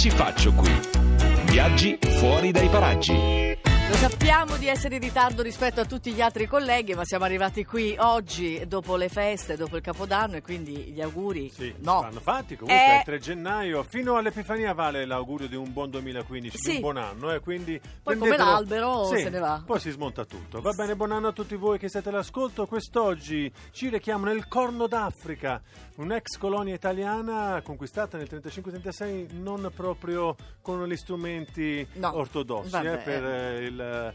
ci faccio qui? Viaggi fuori dai paraggi. Lo sappiamo di essere in ritardo rispetto a tutti gli altri colleghi, ma siamo arrivati qui oggi dopo le feste, dopo il Capodanno e quindi gli auguri Sì, no. vanno fatti comunque Eh. il 3 gennaio fino all'Epifania vale l'augurio di un buon 2015, di Sì. un buon anno, eh, quindi Poi come prendetelo- l'albero Sì, se ne va. Poi si smonta tutto. Va bene, buon anno a tutti voi che siete all'ascolto. Quest'oggi ci rechiamo nel Corno d'Africa, un'ex colonia italiana conquistata nel 35-36 non proprio con gli strumenti No, ortodossi eh, per eh, il, eh,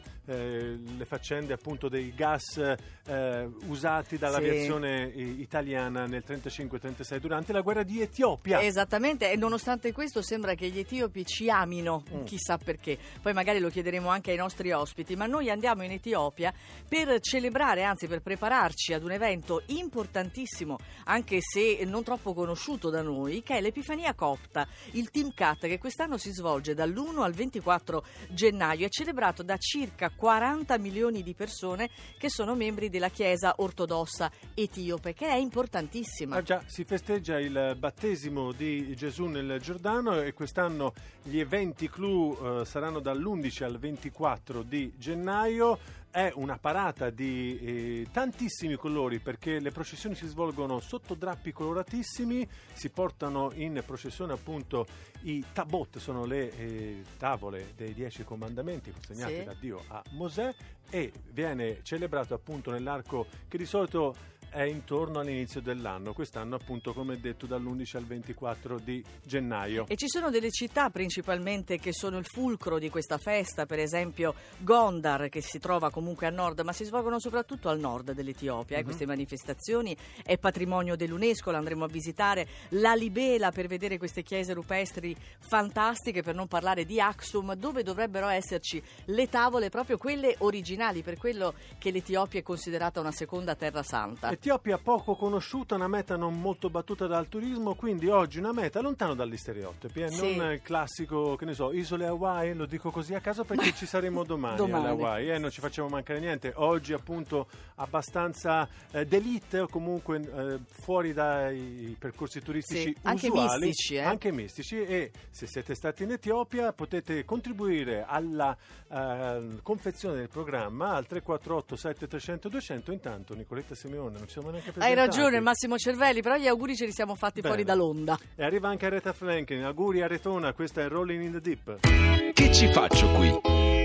le faccende appunto dei gas eh, usati dall'aviazione i- italiana nel 35-36 durante la guerra di Etiopia. Esattamente, e nonostante questo sembra che gli etiopi ci amino, Mm. chissà perché. Poi magari lo chiederemo anche ai nostri ospiti, ma noi andiamo in Etiopia per celebrare, anzi per prepararci ad un evento importantissimo, anche se non troppo conosciuto da noi, che è l'Epifania Copta, il Team Cat che quest'anno si svolge dall'1 al 24 gennaio, è celebrato da circa 40 milioni di persone che sono membri della Chiesa ortodossa etiope, che è importantissima. Ah già, si festeggia il battesimo di Gesù nel Giordano e quest'anno gli eventi clou eh, saranno dall'11 al 24 di gennaio. È una parata di eh, tantissimi colori perché le processioni si svolgono sotto drappi coloratissimi, si portano in processione appunto i tabot, sono le eh, tavole dei dieci comandamenti consegnati Sì. da Dio a Mosè e viene celebrato appunto nell'arco che di solito è intorno all'inizio dell'anno, quest'anno appunto come detto dall'11 al 24 di gennaio. E ci sono delle città principalmente che sono il fulcro di questa festa, per esempio Gondar che si trova comunque a nord, ma si svolgono soprattutto al nord dell'Etiopia. eh, Mhm. Queste manifestazioni è patrimonio dell'UNESCO, la andremo a visitare, la Libela per vedere queste chiese rupestri fantastiche, per non parlare di Aksum, dove dovrebbero esserci le tavole proprio quelle originali, per quello che l'Etiopia è considerata una seconda terra santa. Etiopia poco conosciuta, una meta non molto battuta dal turismo, quindi oggi una meta lontano dagli stereotipi, eh, Sì. non il classico, che ne so, isole Hawaii, lo dico così a caso perché ci saremo domani, Domani. alle Hawaii, eh, non ci facciamo mancare niente. Oggi appunto abbastanza eh, d'elite o comunque eh, fuori dai percorsi turistici Sì, anche usuali, mistici, eh. anche mistici e se siete stati in Etiopia potete contribuire alla eh, confezione del programma al 348 7300 200 intanto Nicoletta Simeone non ci siamo neanche Hai presentati ragione Massimo Cervelli, però gli auguri ce li siamo fatti Bene. fuori dall'onda. e arriva anche Aretha Franklin auguri a Retona questa è Rolling in the Deep Che ci faccio qui?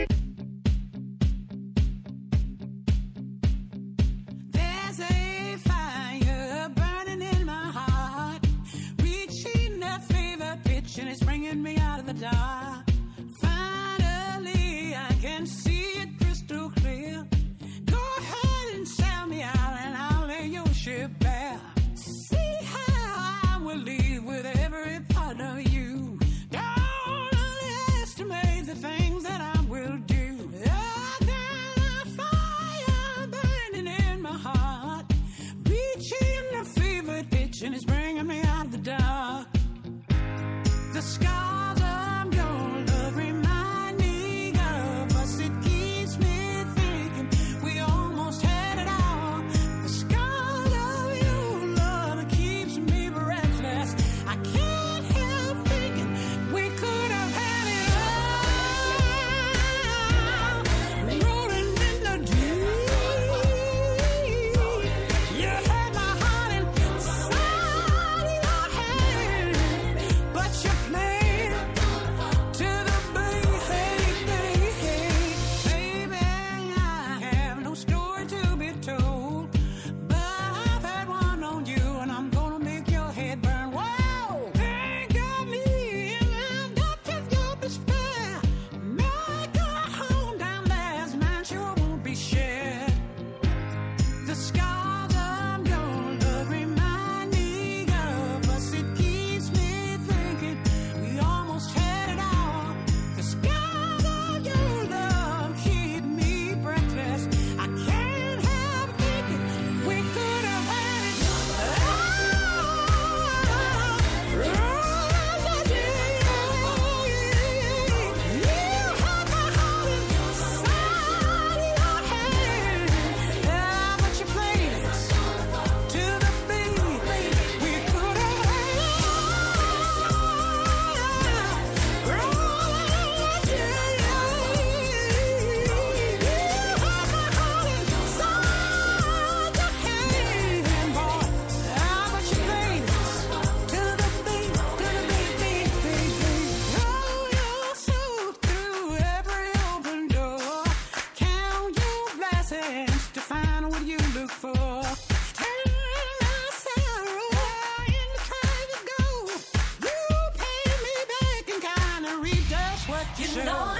No.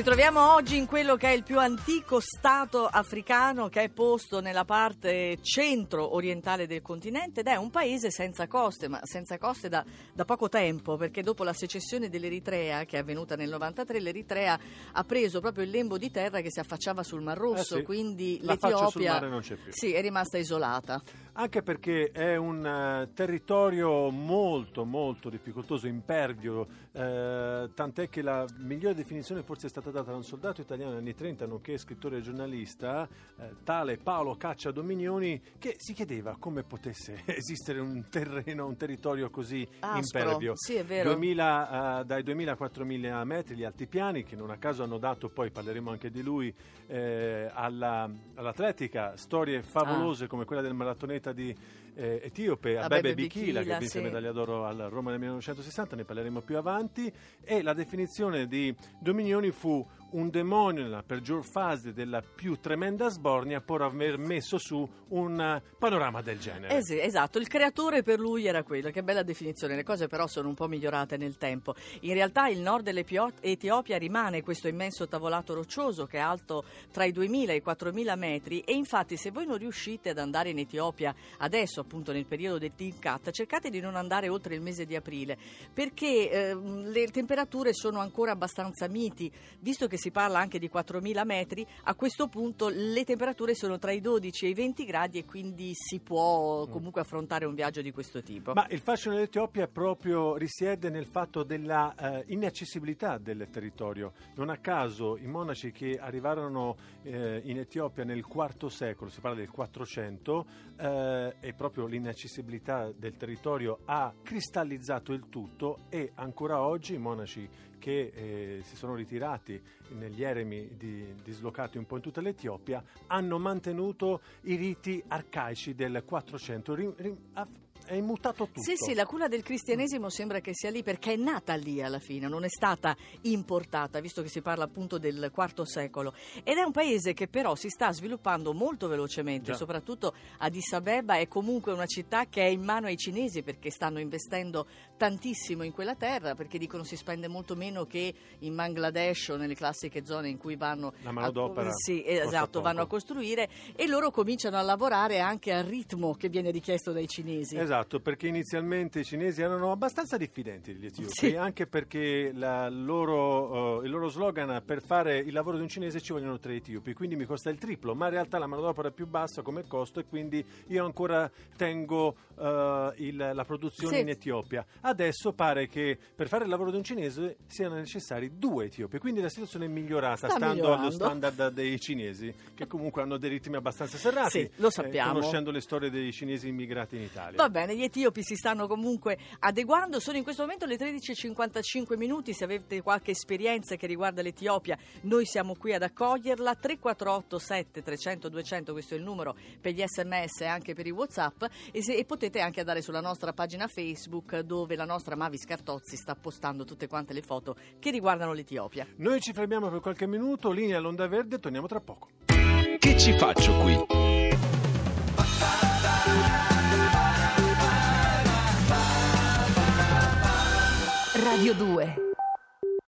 Ci troviamo oggi in quello che è il più antico stato africano che è posto nella parte centro-orientale del continente ed è un paese senza coste, ma senza coste da, da poco tempo, perché dopo la secessione dell'Eritrea, che è avvenuta nel 93, l'Eritrea ha preso proprio il lembo di terra che si affacciava sul Mar Rosso, Eh sì, quindi l'Etiopia sì, è rimasta isolata. Anche perché è un eh, territorio molto molto difficoltoso, impervio, eh, tant'è che la migliore definizione forse è stata data da un soldato italiano negli anni 30, nonché scrittore e giornalista, eh, tale Paolo Caccia Dominioni, che si chiedeva come potesse esistere un terreno, un territorio così Aspro, impervio. sì, è vero. 2000, eh, dai 2000 a 4000 metri gli altipiani, che non a caso hanno dato, poi parleremo anche di lui, eh, alla- all'atletica, storie favolose come quella del maratoneta di eh, etiope Abebe Abebe Bikila, che vinse sì. medaglia d'oro al Roma nel 1960, ne parleremo più avanti, e la definizione di Dominioni fu un demonio nella peggior fase della più tremenda sbornia per aver messo su un eh, panorama del genere. Eh sì, esatto, il creatore per lui era quello, che bella definizione, le cose però sono un po' migliorate nel tempo. In realtà il nord dell'Etiopia rimane questo immenso tavolato roccioso che è alto tra i 2000 e i 4000 metri e infatti se voi non riuscite ad andare in Etiopia adesso appunto nel periodo del Tinkat cercate di non andare oltre il mese di aprile perché ehm, le temperature sono ancora abbastanza miti, visto che si parla anche di 4000 metri, a questo punto le temperature sono tra i 12 e i 20 gradi e quindi si può comunque affrontare un viaggio di questo tipo. Ma il fascino dell'Etiopia proprio risiede nel fatto della eh, inaccessibilità del territorio. Non a caso i monaci che arrivarono eh, in Etiopia nel IV secolo, si parla del 400, eh, e proprio l'inaccessibilità del territorio ha cristallizzato il tutto e ancora oggi i monaci che eh, si sono ritirati negli eremi di- dislocati un po' in tutta l'Etiopia hanno mantenuto i riti arcaici del 400. Ri- ri- è immutato tutto. Sì, sì, la culla del cristianesimo sembra che sia lì perché è nata lì alla fine, non è stata importata, visto che si parla appunto del IV secolo. Ed è un paese che però si sta sviluppando molto velocemente, Già. soprattutto Addis Abeba è comunque una città che è in mano ai cinesi perché stanno investendo tantissimo in quella terra, perché dicono si spende molto meno che in Bangladesh o nelle classiche zone in cui vanno a, sì, esatto, vanno a costruire e loro cominciano a lavorare anche al ritmo che viene richiesto dai cinesi. Esatto, perché inizialmente i cinesi erano abbastanza diffidenti degli etiopi, Sì. anche perché loro, eh, il loro slogan per fare il lavoro di un cinese ci vogliono tre etiopi, quindi mi costa il triplo, ma in realtà la manodopera è più bassa come costo e quindi io ancora tengo eh, il- la produzione Sì. in Etiopia. Adesso pare che per fare il lavoro di un cinese siano necessari due etiopi, quindi la situazione è migliorata Sta stando allo migliorando. standard dei cinesi, che comunque hanno dei ritmi abbastanza serrati, Sì, lo eh, sappiamo. conoscendo le storie dei cinesi immigrati in Italia. Va bene, gli etiopi si stanno comunque adeguando, sono in questo momento le 13.55 minuti, se avete qualche esperienza che riguarda l'Etiopia noi siamo qui ad accoglierla, 348 7 300 200 questo è il numero per gli sms e anche per i whatsapp e, se- e potete anche andare sulla nostra pagina Facebook dove la nostra Mavis Cartozzi sta postando tutte quante le foto che riguardano l'Etiopia. Noi ci fermiamo per qualche minuto, linea all'onda verde, torniamo tra poco. Che ci faccio qui? Radio 2